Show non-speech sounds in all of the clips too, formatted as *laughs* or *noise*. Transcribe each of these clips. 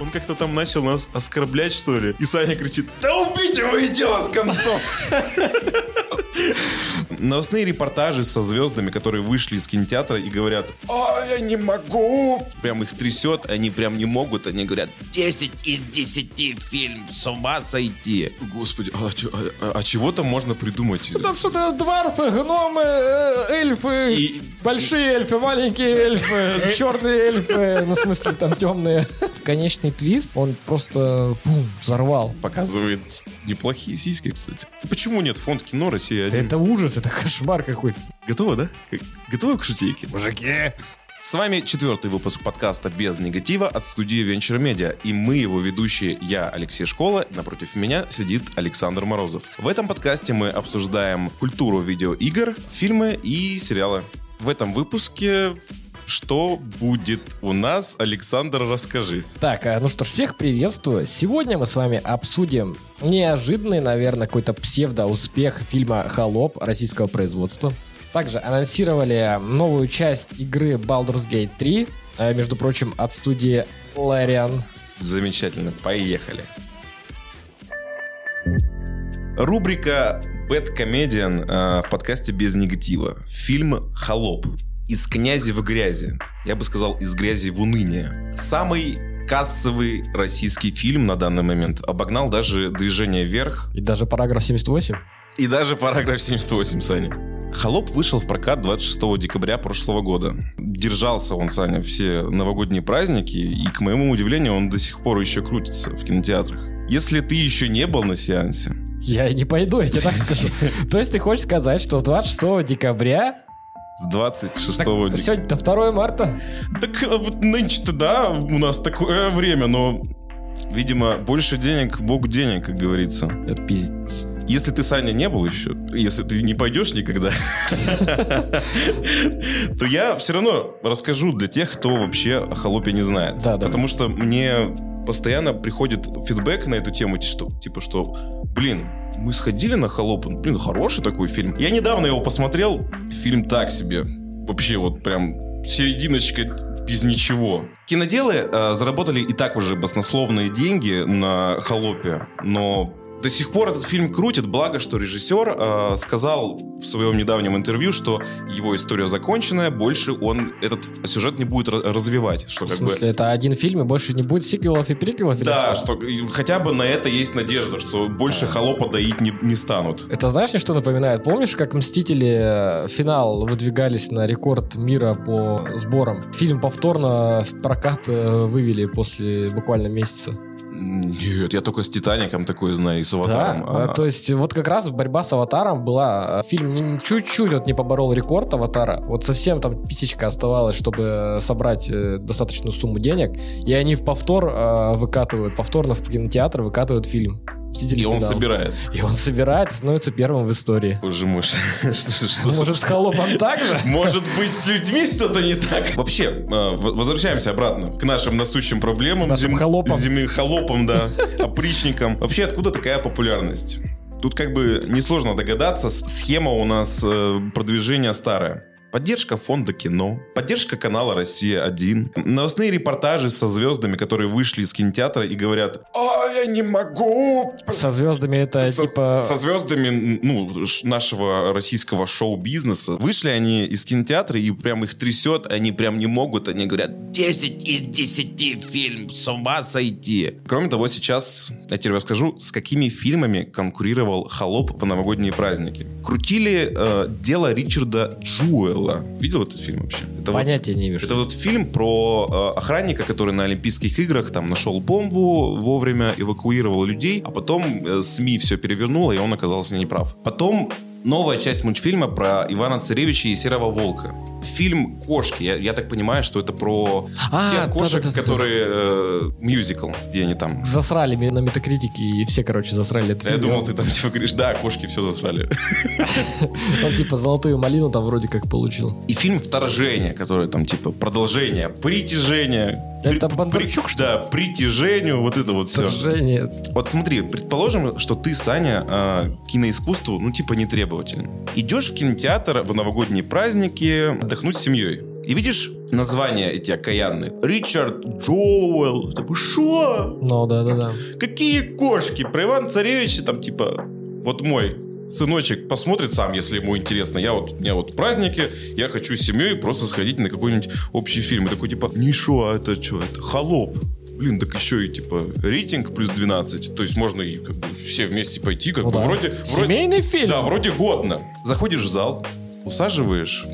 Он как-то там начал нас оскорблять, что ли. И Саня кричит, да убейте его и дело с концом. *laughs* Новостные репортажи со звездами, которые вышли из кинотеатра и говорят, а, я не могу. Прям их трясет, они прям не могут. Они говорят, 10 из 10 фильм, с ума сойти. Господи, а, а- а- а чего там можно придумать? Ну, Там что-то дварфы, гномы, э, эльфы, И- большие эльфы, маленькие эльфы, *laughs* черные эльфы, ну, в смысле, там темные. Конечный твист, он просто, бум, взорвал. Показывает неплохие сиськи, кстати. Почему нет? Фонд кино Россия 1. Это ужас, это кошмар какой-то. Готово, да? Готовы к шутейке? Мужики. С вами четвертый выпуск подкаста «Без негатива» от студии Venture Media. И мы его ведущие, я, Алексей Школа, напротив меня сидит Александр Морозов. В этом подкасте мы обсуждаем культуру видеоигр, фильмы и сериалы. В этом выпуске что будет у нас? Александр, расскажи. Так, а, ну что ж, всех приветствую. Сегодня мы с вами обсудим неожиданный, наверное, какой-то псевдоуспех фильма «Холоп» российского производства. Также анонсировали новую часть игры Baldur's Gate 3, э, между прочим, от студии Larian. Замечательно, поехали. Рубрика Bad Comedian э, в подкасте без негатива. Фильм «Холоп». Из князи в грязи. Я бы сказал, из грязи в уныние. Самый кассовый российский фильм на данный момент обогнал даже «Движение вверх» И даже параграф 78. и даже параграф 78, Саня. «Холоп» вышел в прокат 26 декабря прошлого года. Держался он, Саня, все новогодние праздники, и, к моему удивлению, он до сих пор еще крутится в кинотеатрах. Если ты еще не был на сеансе, Я не пойду, я тебе так скажу. *laughs* То есть ты хочешь сказать, что 26 декабря... с 26 Так, декабря... Сегодня-то 2 марта. Так а вот нынче-то, да, у нас такое время, но, видимо, больше денег, богу денег, как говорится. Это пиздец. Если ты, Саня, не был еще, если ты не пойдешь никогда, *laughs* то я все равно расскажу для тех, кто вообще о холопе не знает. Да, да. Потому что мне постоянно приходит фидбэк на эту тему, что, типа, что, блин, мы сходили на холоп, он, блин, хороший такой фильм. Я недавно его посмотрел, фильм так себе. Вообще вот прям серединочка без ничего. Киноделы э, заработали и так уже баснословные деньги на холопе, но до сих пор этот фильм крутит, благо, что режиссер э, сказал в своем недавнем интервью, что его история законченная, больше он этот сюжет не будет ра- развивать. Что В как бы... смысле, это один фильм, и больше не будет сиквелов и приквелов? Да, что? что хотя бы на это есть надежда, что больше холопа доить не, не станут. Это знаешь, мне что напоминает? Помнишь, как «Мстители» финал выдвигались на рекорд мира по сборам? Фильм повторно в прокат э, вывели после буквально месяца. Нет, я только с Титаником такое знаю и с Аватаром. Да, А- то есть вот как раз борьба с Аватаром была. Фильм не- чуть-чуть вот не поборол рекорд Аватара. Вот совсем там писечка оставалась, чтобы собрать э, достаточную сумму денег. И они в повтор э, выкатывают, повторно в кинотеатр выкатывают фильм. «Мстители. И он финал». собирает. И он собирает, становится первым в истории. Боже мой, *laughs* что- что- Может, с холопом так же? Может быть, с людьми что-то не так? Вообще, э, возвращаемся обратно к нашим насущим проблемам. Нашим холопам. Зимы холопам, да, *laughs* опричникам. Вообще, откуда такая популярность? Тут как бы несложно догадаться, схема у нас э, продвижения старая. Поддержка фонда кино, поддержка канала «Россия-1», новостные репортажи со звездами, которые вышли из кинотеатра и говорят «А, я не могу!» Со звездами это со, типа... со звездами ну, нашего российского шоу-бизнеса. Вышли они из кинотеатра и прям их трясет, они прям не могут, они говорят 10 из 10 фильм, с ума сойти. Кроме того, сейчас я тебе расскажу, с какими фильмами конкурировал Холоп в новогодние праздники. Крутили э, дело Ричарда Джуэла. Видел этот фильм вообще? Это вот- Понятия не имею. это вот фильм про э, охранника, который на Олимпийских играх там нашел бомбу вовремя, эвакуировал людей, а потом э, СМИ все перевернуло, и он оказался неправ. Потом новая часть мультфильма про Ивана Царевича и Серого Волка. Фильм «Кошки». Я, я так понимаю, что это про А, тех кошек, да-да-да-да. которые... э, мюзикл, где они там... Засрали на метакритике, и все, короче, засрали этот Я фильм. думал, ты там типа говоришь, да, кошки все засрали. *laughs* Он типа золотую малину там вроде как получил. И фильм «Вторжение», который там типа продолжение, притяжение. Это Бондарчук, что? Да, притяжению, вот это вот все. Вторжение. Вот смотри, предположим, что ты, Саня, э, киноискусству, ну, типа, не требователен. Идешь в кинотеатр в новогодние праздники отдохнуть с семьей. И видишь названия эти окаянные. Ричард Джоуэлл. Такой, шо? Ну, да-да-да. Какие кошки? Про Ивана Царевича там типа, вот мой сыночек посмотрит сам, если ему интересно. Я вот, у меня вот праздники, я хочу с семьей просто сходить на какой-нибудь общий фильм. И такой типа, не шо, а это что, это холоп. Блин, так еще и типа рейтинг плюс 12. То есть можно и как бы все вместе пойти, как Ну бы да. вроде, вроде... Семейный фильм. Да, вроде годно. Заходишь в зал, усаживаешь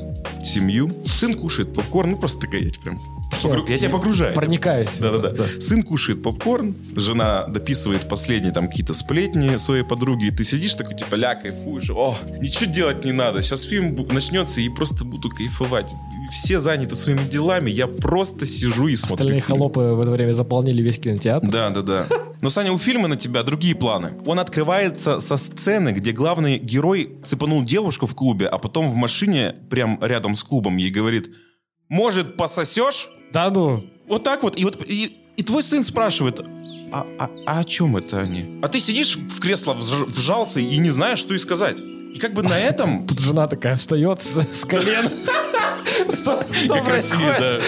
семью, сын кушает попкорн, ну просто тебя прям... погру- Я тебя погружаю. Проникаюсь. Да-да-да. Сын кушает попкорн, жена дописывает последние там какие-то сплетни своей подруги, и ты сидишь такой, типа, ля, кайфуешь. О, ничего делать не надо. Сейчас фильм начнется, и просто буду кайфовать. Все заняты своими делами, я просто сижу и смотрю Остальные фильм. холопы в это время заполнили весь кинотеатр. Да, да, да. Но, Саня, у фильма на тебя другие планы. Он открывается со сцены, где главный герой цепанул девушку в клубе, а потом в машине, прям рядом с клубом, ей говорит, может, пососешь? Да ну, Вот так вот. И вот и, и твой сын спрашивает, а, а- а о чем это они? А ты сидишь в кресло, вж- вжался и не знаешь, что и сказать. И как бы на этом... *laughs* тут жена такая встает с, колен. *laughs* Что происходит? да.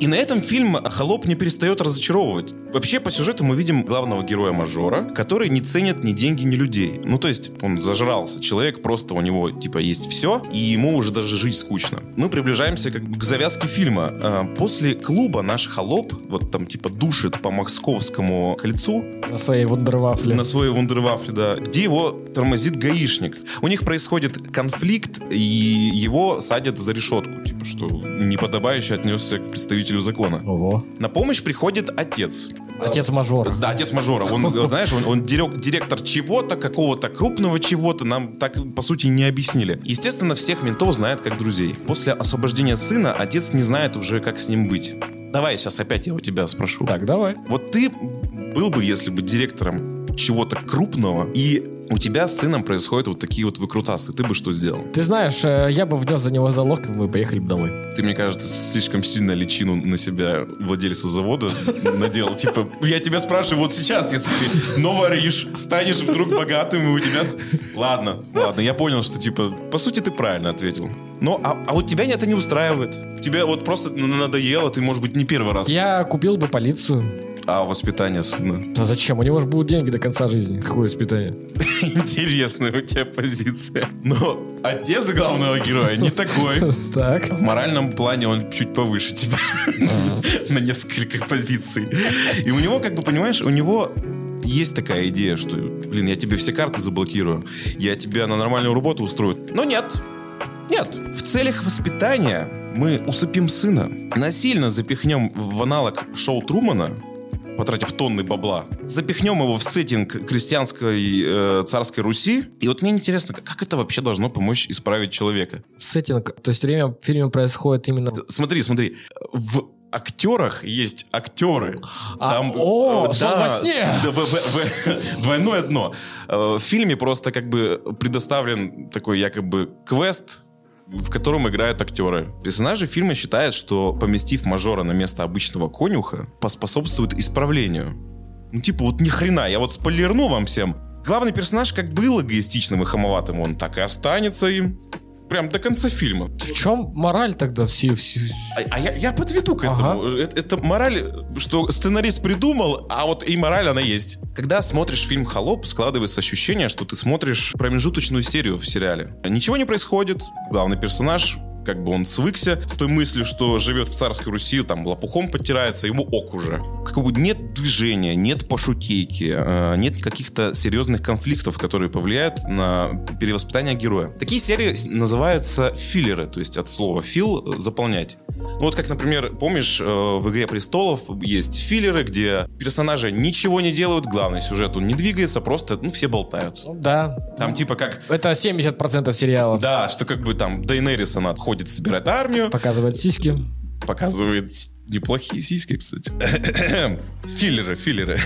И на этом фильм «Холоп» не перестает разочаровывать. Вообще, по сюжету мы видим главного героя-мажора, который не ценит ни деньги, ни людей. Ну, то есть, он зажрался. Человек просто, у него, типа, есть все, и ему уже даже жить скучно. Мы приближаемся как бы к завязке фильма. А, После клуба наш холоп, вот там, типа, душит по Московскому кольцу, На своей вундервафле. на своей вундервафле, да, где его тормозит гаишник. У них происходит конфликт, и его садят за решетку, типа, что неподобающе отнесся к представителю закона. Ого. На помощь приходит отец. Отец мажора. Да, отец мажора. Он, знаешь, он, он дирек- директор чего-то, какого-то крупного чего-то, нам так, по сути, не объяснили. Естественно, всех ментов знает как друзей. После освобождения сына отец не знает уже, как с ним быть. Давай сейчас опять я у тебя спрошу. Так, давай. Вот ты был бы, если бы директором чего-то крупного, и у тебя с сыном происходят вот такие вот выкрутасы, ты бы что сделал? Ты знаешь, э, я бы внес за него залог, и мы поехали бы домой. Ты, мне кажется, слишком сильно личину на себя владельца завода надел. Типа, я тебя спрашиваю вот сейчас, если ты новоришь, станешь вдруг богатым, и у тебя... Ладно, ладно, я понял, что, типа, по сути, ты правильно ответил. Но, а, а вот тебя это не устраивает. Тебя вот просто надоело, ты, может быть, не первый раз. Я купил бы полицию. А воспитание сына. А зачем? У него же будут деньги до конца жизни. Какое воспитание? *laughs* Интересная у тебя позиция. Но отец главного героя не такой. *laughs* Так. В моральном плане он чуть повыше тебя *laughs* на несколько позиций. И у него, как бы, понимаешь, у него есть такая идея, что, блин, я тебе все карты заблокирую, я тебя на нормальную работу устрою. Но нет, нет. В целях воспитания мы усыпим сына, насильно запихнем в аналог шоу Трумана, потратив тонны бабла, запихнем его в сеттинг крестьянской э, царской Руси. И вот мне интересно, как- это вообще должно помочь исправить человека? Сеттинг. То есть время в фильме происходит именно... Смотри, смотри, в актерах есть актеры. А, о, э, сон во сне! да, в- в- в- *laughs* двойное дно. Э, В фильме просто как бы предоставлен такой якобы квест, в котором играют актеры. Персонажи фильма считают, что поместив мажора на место обычного конюха, поспособствует исправлению. Ну, типа, вот ни хрена, я вот спойлерну вам всем. Главный персонаж как был эгоистичным и хамоватым, он так и останется им. Прям до конца фильма. В чем мораль тогда все... все... А, а я, я подведу к этому. Ага. Это, это мораль, что сценарист придумал, а вот и мораль она есть. Когда смотришь фильм «Холоп», складывается ощущение, что ты смотришь промежуточную серию в сериале. Ничего не происходит, главный персонаж как бы он свыкся с той мыслью, что живет в царской Руси, там лопухом подтирается, ему ок уже. Как бы нет движения, нет пошутейки, э, нет каких-то серьезных конфликтов, которые повлияют на перевоспитание героя. Такие серии называются филлеры, то есть от слова «фил» — заполнять. Ну вот как, например, помнишь, э, в «Игре престолов» есть филлеры, где персонажи ничего не делают, главный сюжет он не двигается, просто, ну, все болтают. Ну, да. Там типа как Это 70% сериала. да, что как бы там Дейнерис, она ходит собирать армию, Показывает сиськи. показывает неплохие сиськи, кстати. *coughs* филлеры, филлеры.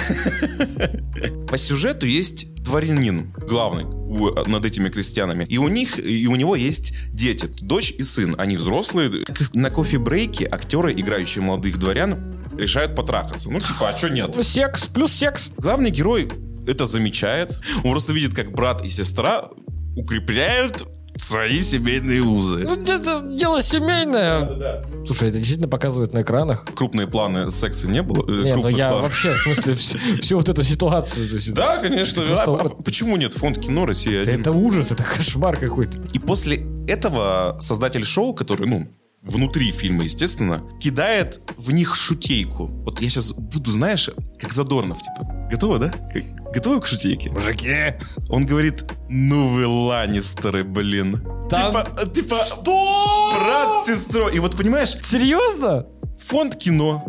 *laughs* По сюжету есть дворянин, главный у- над этими крестьянами. И у них, и у него есть дети, дочь и сын. Они взрослые. На кофе-брейке актеры, играющие молодых дворян, решают потрахаться. Ну, типа, а что нет? Ну, секс, плюс секс. Главный герой это замечает. Он просто видит, как брат и сестра укрепляют свои семейные узы. Ну, это дело семейное. Слушай, это действительно показывают на экранах. Крупные планы секса не было? Э, Не, ну я вообще, в смысле, *laughs* всю, всю вот эту ситуацию. то есть Да, это- конечно. просто А- а почему нет? Фонд кино Россия 1. Это ужас, это кошмар какой-то. И после этого создатель шоу, который, ну, внутри фильма, естественно, кидает в них шутейку. Вот я сейчас буду, знаешь, как Задорнов, типа, готово, да? Как- Готовы к шутейке? Мужики! Он говорит, ну вы Ланнистеры, блин. Да- Типа, типа, Что? брат, сестро. И вот, понимаешь, Серьезно? фонд кино,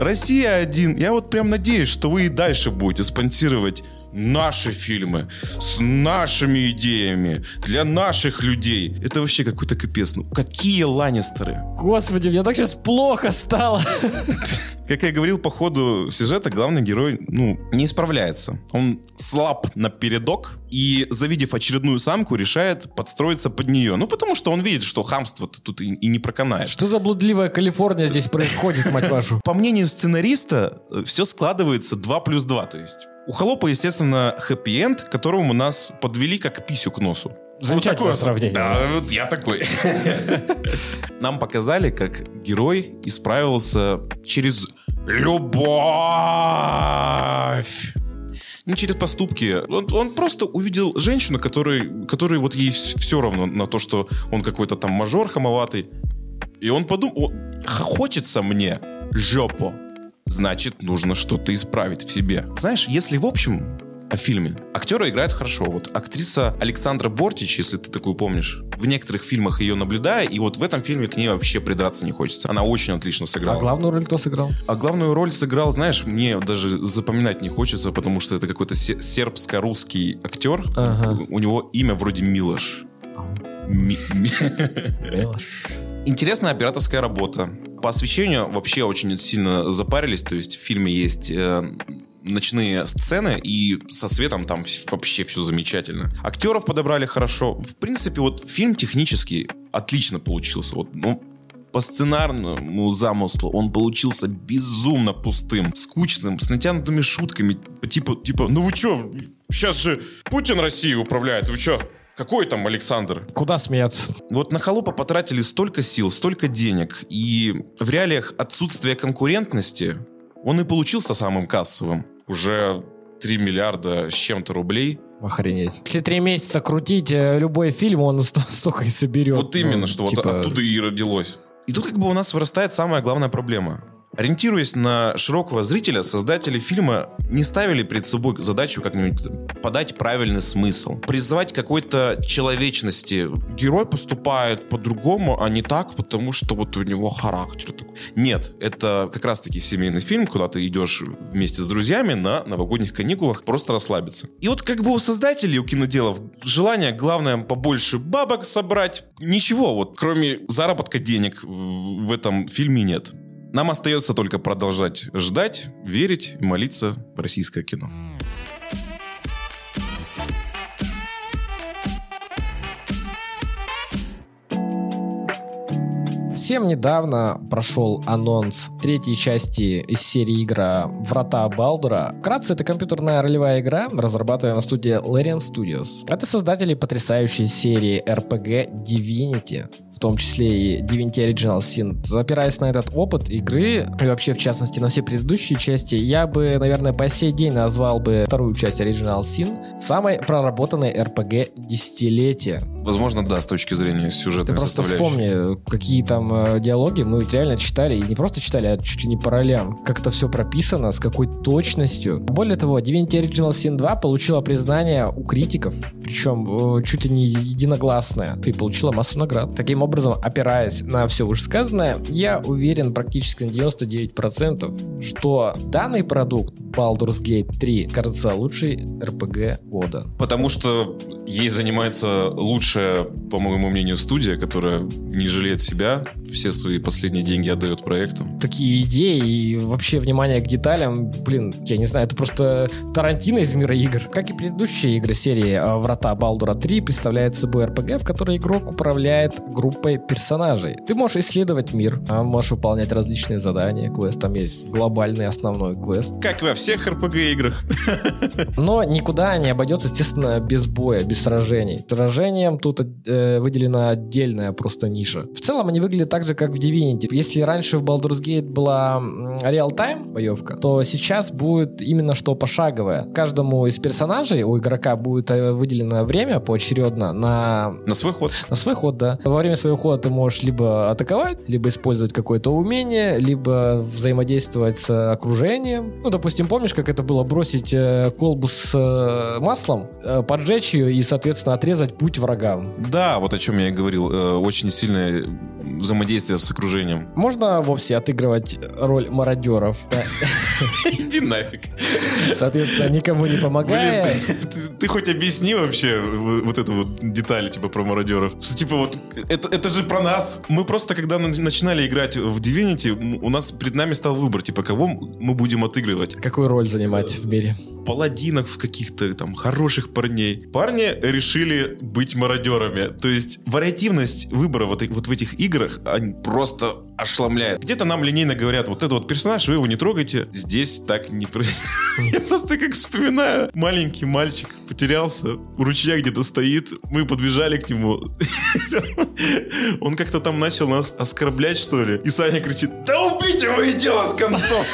Россия один. Я вот прям надеюсь, что вы и дальше будете спонсировать наши фильмы с нашими идеями для наших людей. Это вообще какой-то капец. Ну, какие Ланнистеры? Господи, мне так сейчас плохо стало. *laughs* Как я говорил по ходу сюжета, главный герой, ну, не исправляется. Он слаб на передок и, завидев очередную самку, решает подстроиться под нее. Ну, потому что он видит, что хамство тут и, и не проканаешь. Что за блудливая Калифорния здесь происходит, мать вашу? По мнению сценариста, все складывается 2 плюс 2. То есть у Холопа, естественно, хэппи-энд, которому нас подвели как писю к носу. Замечательное Вот такое- сравнение. Да, вот я такой. *laughs* Нам показали, как герой исправился через любовь. Не через поступки. Он, он просто увидел женщину, которой, которой вот ей все равно на то, что он какой-то там мажор хамоватый. И он подумал, «О, хочется мне жопу. Значит, нужно что-то исправить в себе. Знаешь, если в общем о фильме. Актеры играют хорошо. Вот актриса Александра Бортич, если ты такую помнишь, в некоторых фильмах ее наблюдаю, и вот в этом фильме к ней вообще придраться не хочется. Она очень отлично А сыграла. главную роль кто сыграл? А главную роль сыграл, знаешь, мне даже запоминать не хочется, потому что это какой-то се- сербско-русский актер. Ага. У него имя вроде Милош. Ми- ми- Милош. *laughs* Интересная операторская работа. По освещению вообще очень сильно запарились. То есть в фильме есть э, ночные сцены, и со светом там вообще все замечательно. Актеров подобрали хорошо. В принципе, вот фильм технически отлично получился. Вот, ну, по сценарному замыслу он получился безумно пустым, скучным, с натянутыми шутками. Типа, типа, ну вы чё, сейчас же Путин Россией управляет, вы чё? Какой там Александр? Куда смеяться? Вот на холопа потратили столько сил, столько денег, и в реалиях отсутствия конкурентности он и получился самым кассовым. Уже 3 миллиарда с чем-то рублей. Охренеть. Если три месяца крутить э, любой фильм, он *laughs* сто- столько и соберет. Вот именно, Ну, что вот типа, оттуда и родилось. И тут как бы у нас вырастает самая главная проблема. Ориентируясь на широкого зрителя, создатели фильма не ставили перед собой задачу как-нибудь подать правильный смысл, призвать какой-то человечности. Герой поступает по-другому, а не так, потому что вот у него характер такой. Нет, это как раз-таки семейный фильм, куда ты идешь вместе с друзьями на новогодних каникулах просто расслабиться. И вот как бы у создателей, у киноделов желание, главное, побольше бабок собрать. Ничего, вот кроме заработка денег в этом фильме нет. Нам остается только продолжать ждать, верить и молиться в российское кино. Совсем недавно прошел анонс третьей части из серии игра «Врата Балдура». Вкратце, это компьютерная ролевая игра, разрабатываемая студия Larian Studios. Это создатели потрясающей серии RPG Divinity, в том числе и Divinity Original Sin. Опираясь на этот опыт игры, и вообще, в частности, на все предыдущие части, я бы, наверное, по сей день назвал бы вторую часть Original Sin самой проработанной RPG десятилетия. Возможно, да, с точки зрения Ты сюжетной просто вспомни, какие там э, диалоги мы ведь реально читали, и не просто читали, а чуть ли не по ролям. Как это все прописано, с какой точностью. Более того, Divinity Original Sin 2 получила признание у критиков, причем э, чуть ли не единогласное, и получила массу наград. Таким образом, опираясь на все вышесказанное, я уверен практически на 99%, что данный продукт Baldur's Gate 3 кажется лучший RPG года. Потому что ей занимается лучшая, по моему мнению, студия, которая не жалеет себя, все свои последние деньги отдает проекту. такие идеи и вообще внимание к деталям, блин, я не знаю, это просто Тарантино из мира игр. Как и предыдущие игры серии э, Врата Балдура 3 представляет собой RPG, в которой игрок управляет группой персонажей. Ты можешь исследовать мир, а можешь выполнять различные задания, квест, там есть глобальный основной квест. Как и во всех RPG-играх. *laughs* Но никуда не обойдется, естественно, без боя, без сражений. Сражением тут э, выделена отдельная просто ниша. В целом они выглядят так же, как в Divinity. Если раньше в Baldur's Gate была реал-тайм боевка, то сейчас будет именно что пошаговая. Каждому из персонажей у игрока будет э, выделено время поочередно на... На свой ход. На свой ход, да. Во время своего хода ты можешь либо атаковать, либо использовать какое-то умение, либо взаимодействовать с окружением. Ну, допустим, помнишь, как это было бросить э, колбу с э, маслом, поджечь ее и, соответственно, отрезать путь врагам? Да, вот о чем я и говорил. Э, очень сильное взаимодействие с окружением. Можно вовсе отыгрывать роль мародеров? Иди нафиг. Соответственно, никому не помогая. Ты хоть объясни вообще вот эту вот деталь, типа, про мародеров. Типа вот, это же про нас. Мы просто, когда начинали играть в Divinity, у нас перед нами стал выбор, типа, кого мы будем отыгрывать. Какую роль занимать в мире? Паладинов каких-то там хороших парней. Парни решили быть мародерами. То есть вариативность выбора вот, вот в этих играх они просто ошеломляет. Где-то нам линейно говорят, вот этот вот персонаж, вы его не трогайте. Здесь так не... *laughs* Я просто как вспоминаю. Маленький мальчик потерялся, у ручья где-то стоит, мы подбежали к нему. *laughs* Он как-то там начал нас оскорблять, что ли. И Саня кричит, да убейте его и дело с концом.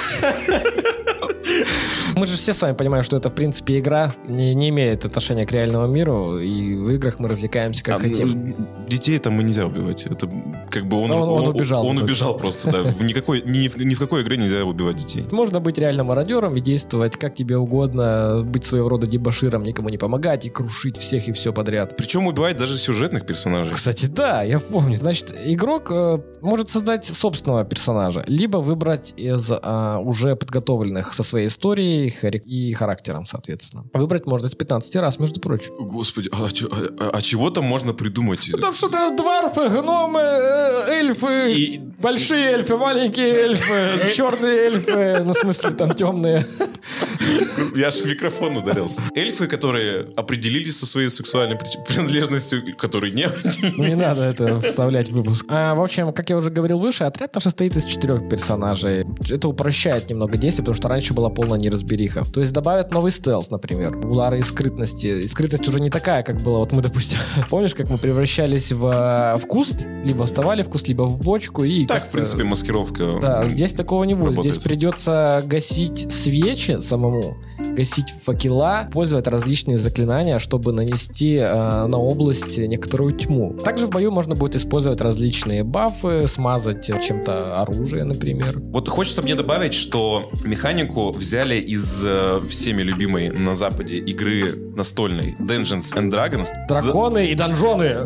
Мы же все с вами понимаем, что это, в принципе, игра не, не имеет отношения к реальному миру, и в играх мы развлекаемся как а, хотим. Детей там мы нельзя убивать. Это как бы он, он, он, он убежал. Он убежал просто, да. В никакой, ни, ни в какой игре нельзя убивать детей. Можно быть реально мародером и действовать как тебе угодно, быть своего рода дебаширом, никому не помогать и крушить всех и все подряд. Причем убивать даже сюжетных персонажей. Кстати, да, я помню. Значит, игрок э, может создать собственного персонажа, либо выбрать из э, уже подготовленных со своей историей и характером, соответственно. Выбрать можно из 15 раз, между прочим. Господи, а, а, а чего там можно придумать? Ну, там что-то дварфы, гномы, э, эльфы, и... большие эльфы, маленькие эльфы, *laughs* черные эльфы, ну, в смысле, там темные. *laughs* Я аж в микрофон ударился. Эльфы, которые определились со своей сексуальной принадлежностью, которые не определились. Не надо это вставлять в выпуск. А, в общем, как я уже говорил выше, отряд наш состоит из четырех персонажей. Это упрощает немного действия, потому что раньше была полная неразбериха. То есть добавят новый стелс, например. Улары и скрытности. И скрытность уже не такая, как было. Вот мы, допустим, *laughs* помнишь, как мы превращались в, в куст, либо вставали в куст, либо в бочку и... Так, в принципе, маскировка. Да, здесь такого не будет. Работает. Здесь придется гасить свечи самому, гасить факела, пользовать различные заклинания, чтобы нанести э, на область некоторую тьму. Также в бою можно будет использовать различные бафы, смазать чем-то оружие, например. Вот хочется мне добавить, что механику взяли из э, всеми любимой на Западе игры настольной Dungeons and Dragons. Драконы За... и донжоны. *laughs*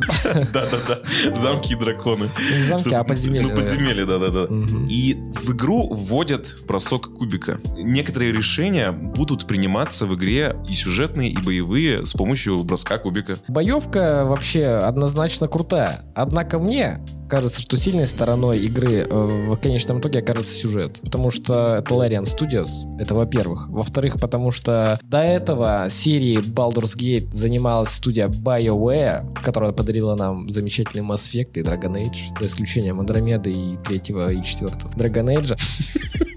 Да-да-да, замки и драконы. замки, а подземелья. Ну, подземелья, да-да-да. И в игру вводят бросок кубика. Некоторые решения будут приниматься в игре и сюжетные, и боевые с помощью броска кубика. Боевка вообще однозначно крутая. Однако мне кажется, что сильной стороной игры э, в конечном итоге окажется сюжет. Потому что это Larian Studios, это во-первых. Во-вторых, потому что до этого серии Baldur's Gate занималась студия BioWare, которая подарила нам замечательный Mass Effect и Dragon Age, за исключением Андромеды и третьего и четвертого Dragon Age. *laughs*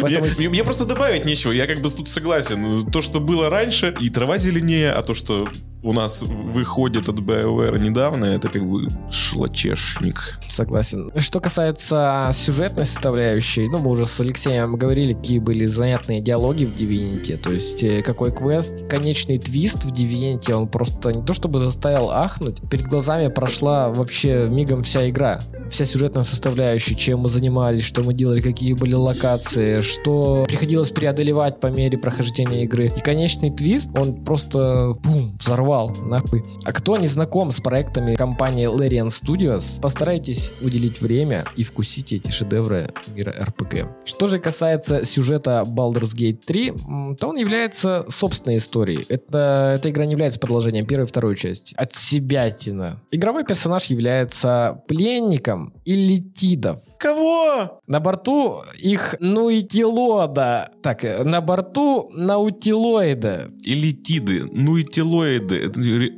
Поэтому... Мне, мне просто добавить нечего. Я как бы тут согласен. То, что было раньше, и трава зеленее, а то, что у нас выходит от BioWare недавно, это как бы шлачешник. Согласен. Что касается сюжетной составляющей, ну, мы уже с Алексеем говорили, какие были занятные диалоги в Divinity, то есть э, какой квест, конечный твист в Divinity, он просто не то чтобы заставил ахнуть, перед глазами прошла вообще мигом вся игра вся сюжетная составляющая, чем мы занимались, что мы делали, какие были локации, что приходилось преодолевать по мере прохождения игры. И конечный твист, он просто бум, взорвал, нахуй. А кто не знаком с проектами компании Larian Studios, постарайтесь уделить время и вкусить эти шедевры мира RPG. Что же касается сюжета Baldur's Gate 3, то он является собственной историей. Это, эта игра не является продолжением первой и второй части. От себя тина. Игровой персонаж является пленником, пассажирам иллитидов. Кого? На борту их нуитилода. Так, на борту наутилоида. Иллитиды, нуитилоиды.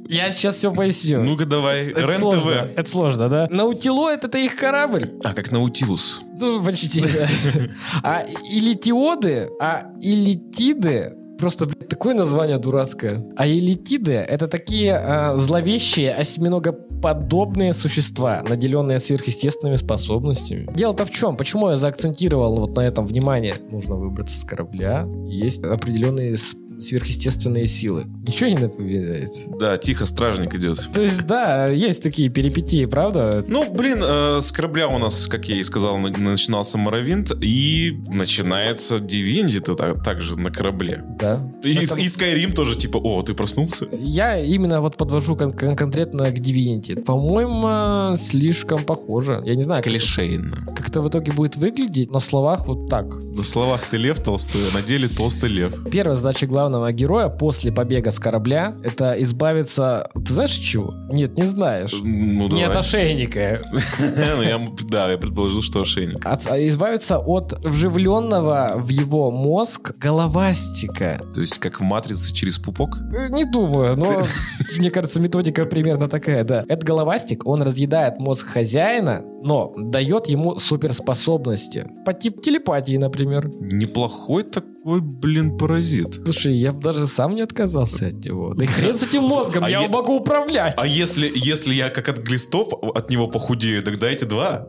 Я сейчас все поясню. Ну-ка давай, это сложно, это сложно, да? Наутилоид это их корабль. А, как Наутилус. Ну, почти, да. *laughs* А иллитиоды, а иллитиды просто, блядь, такое название дурацкое. А элитиды — это такие э, зловещие осьминогоподобные существа, наделенные сверхъестественными способностями. Дело-то в чем? Почему я заакцентировал вот на этом внимание? Нужно выбраться с корабля. Есть определенные сверхъестественные силы. Ничего не напоминает? Да, тихо, стражник идет. То есть, да, есть такие перипетии, правда? Ну, блин, э, с корабля у нас, как я и сказал, на- начинался Моровинт, и начинается Дивинди то так, также на корабле. Да. И, и Skyrim тоже, типа, о, ты проснулся? Я именно вот подвожу кон- кон- конкретно к Divinity. По-моему, слишком похоже. Я не знаю, Клишейно. как это в итоге будет выглядеть. На словах вот так. На словах ты лев толстой, а на деле толстый лев. Первая задача главного героя после побега с корабля — это избавиться... Ты знаешь от чего? Нет, не знаешь. Ну, Не от давай. ошейника. *laughs* Ну, да, я предположил, что ошейник. А избавиться от вживленного в его мозг головастика. То есть, как в «Матрице» через пупок? Э, Не думаю, но *laughs* мне кажется, методика примерно такая, да. Этот головастик, он разъедает мозг хозяина, но дает ему суперспособности. По типу телепатии, например. Неплохой такой, блин, паразит. Слушай, я бы даже сам не отказался от него. Да и хрен с этим мозгом, А я его могу управлять. А если, если я как от глистов от него похудею, тогда эти два.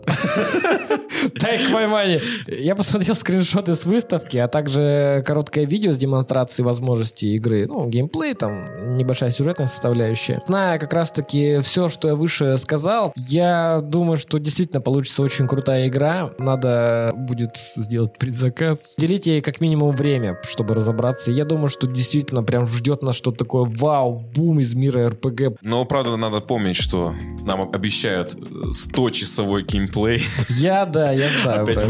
Дай к внимание. Я посмотрел скриншоты с выставки, а также короткое видео с демонстрацией возможностей игры. Ну, геймплей, там небольшая сюжетная составляющая. Зная как раз-таки все, что я выше сказал, я думаю, что действительно получится очень крутая игра. Надо будет сделать предзаказ. Уделите ей как минимум время, чтобы разобраться. Я думаю, что действительно прям ждет нас что-то такое вау, бум из мира РПГ. Но, правда, надо помнить, что нам обещают 100-часовой геймплей. Я, да, я знаю. *laughs* Опять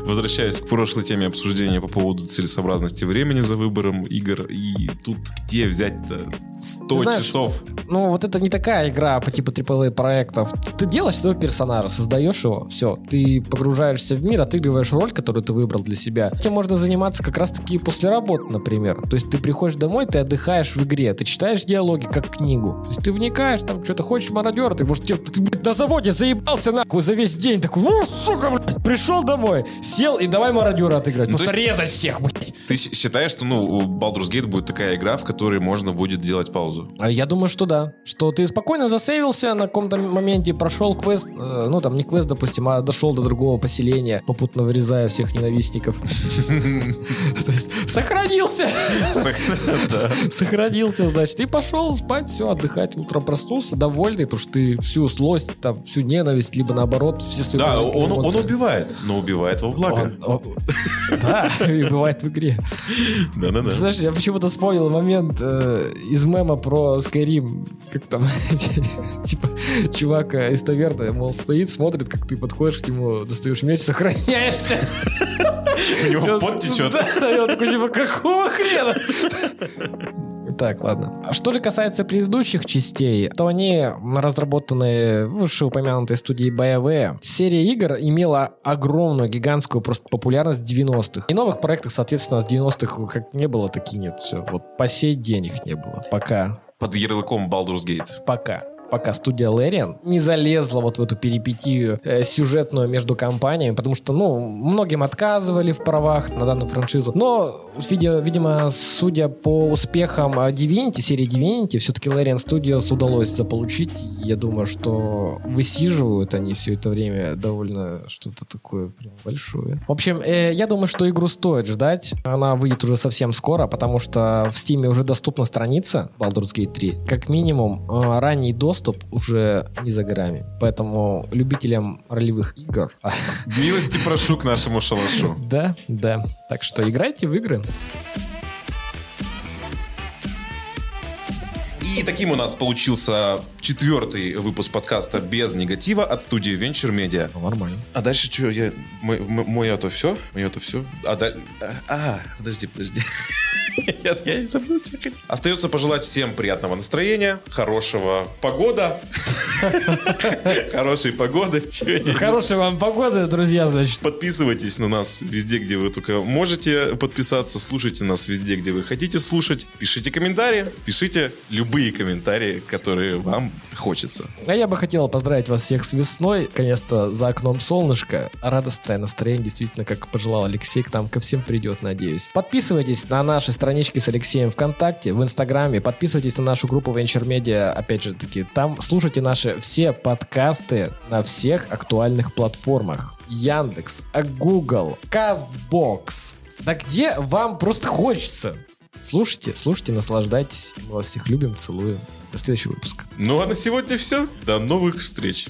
возвращаюсь к прошлой теме обсуждения по поводу целесообразности времени за выбором игр. И тут где взять-то 100 Ты знаешь, часов? Ну, вот это не такая игра по типу AAA проектов. Ты делаешь своего персонажа, создаешь его, все. Ты погружаешься в мир, отыгрываешь роль, которую ты выбрал для себя. Этим можно заниматься как раз-таки после работы, например. То есть ты приходишь домой, ты отдыхаешь в игре, ты читаешь диалоги как книгу. То есть ты вникаешь, там что-то хочешь мародера, ты, может, ты, ты, блядь, на заводе заебался нахуй за весь день. Такой, сука, пришел домой, сел и давай мародера отыграть. Ну, Просто то есть- резать всех, блядь. Ты считаешь, что, ну, Baldur's Gate будет такая игра, в которой можно будет делать паузу? А Я думаю, что да. Что ты спокойно засейвился на каком-то моменте, прошел квест, э, ну там не квест, допустим, а дошел до другого поселения, попутно вырезая всех ненавистников. *laughs* Сохранился! *laughs* Сохранился, значит, и пошел спать, все, отдыхать. Утром проснулся, довольный, потому что ты всю злость, там, всю ненависть, либо наоборот, все свои Да, он, эмоции. Убивает, но убивает во благо. Он- он- *laughs* Да, и бывает в игре. Да-да-да. Знаешь, я почему-то вспомнил момент э, из мема про Skyrim, как там, *laughs* типа, чувак э, из таверны, мол, стоит, смотрит, как ты подходишь к нему, достаешь меч, сохраняешься. У него пот течет. *laughs* Да, он такой, типа, какого хрена? Так, ладно. А что же касается предыдущих частей, то они разработаны в вышеупомянутой студии BioWare. Серия игр имела огромную, гигантскую просто популярность в 90-х. И новых проектов, соответственно, с 90-х как не было, так и нет. Все. Вот по сей день их не было. Пока. Под ярлыком Baldur's Gate. Пока. Пока студия Larian не залезла вот в эту перипетию э, сюжетную между компаниями, потому что, ну, многим отказывали в правах на данную франшизу. Но, видя- видимо, судя по успехам э, Divinity, серии Divinity, все-таки Larian Studios удалось заполучить. Я думаю, что высиживают они все это время довольно что-то такое прям большое. В общем, э, я думаю, что игру стоит ждать. Она выйдет уже совсем скоро, потому что в Steam уже доступна страница Baldur's Gate 3. Как минимум, э, ранний доступ уже не за горами. Поэтому любителям ролевых игр... *laughs* Милости прошу к нашему шалашу. Да, да. Так что играйте в игры. И таким у нас получился четвертый выпуск подкаста без негатива от студии Venture Media. Нормально. А дальше что? Я, мой, мой это все? Мое это все? А, да- а, а, подожди, подожди. *laughs* Я, я забыл, что хотел. Остается пожелать всем приятного настроения, хорошего погода, *laughs* хорошей погоды. Не Хорошей вам погоды, друзья, значит. Подписывайтесь на нас везде, где вы только можете подписаться. Слушайте нас везде, где вы хотите слушать. Пишите комментарии. Пишите любые комментарии, которые вам хочется. А я бы хотел поздравить вас всех с весной. Наконец-то за окном солнышко. Радостное настроение, действительно, как пожелал Алексей, к нам ко всем придет, надеюсь. Подписывайтесь на наши страничке с Алексеем ВКонтакте, в Инстаграме. Подписывайтесь на нашу группу Venture Media. Опять же таки, там слушайте наши все подкасты на всех актуальных платформах. Яндекс, Google, Castbox. Да где вам просто хочется. Слушайте, слушайте, наслаждайтесь. Мы вас всех любим, целуем. До следующего выпуска. Ну а на сегодня все. До новых встреч.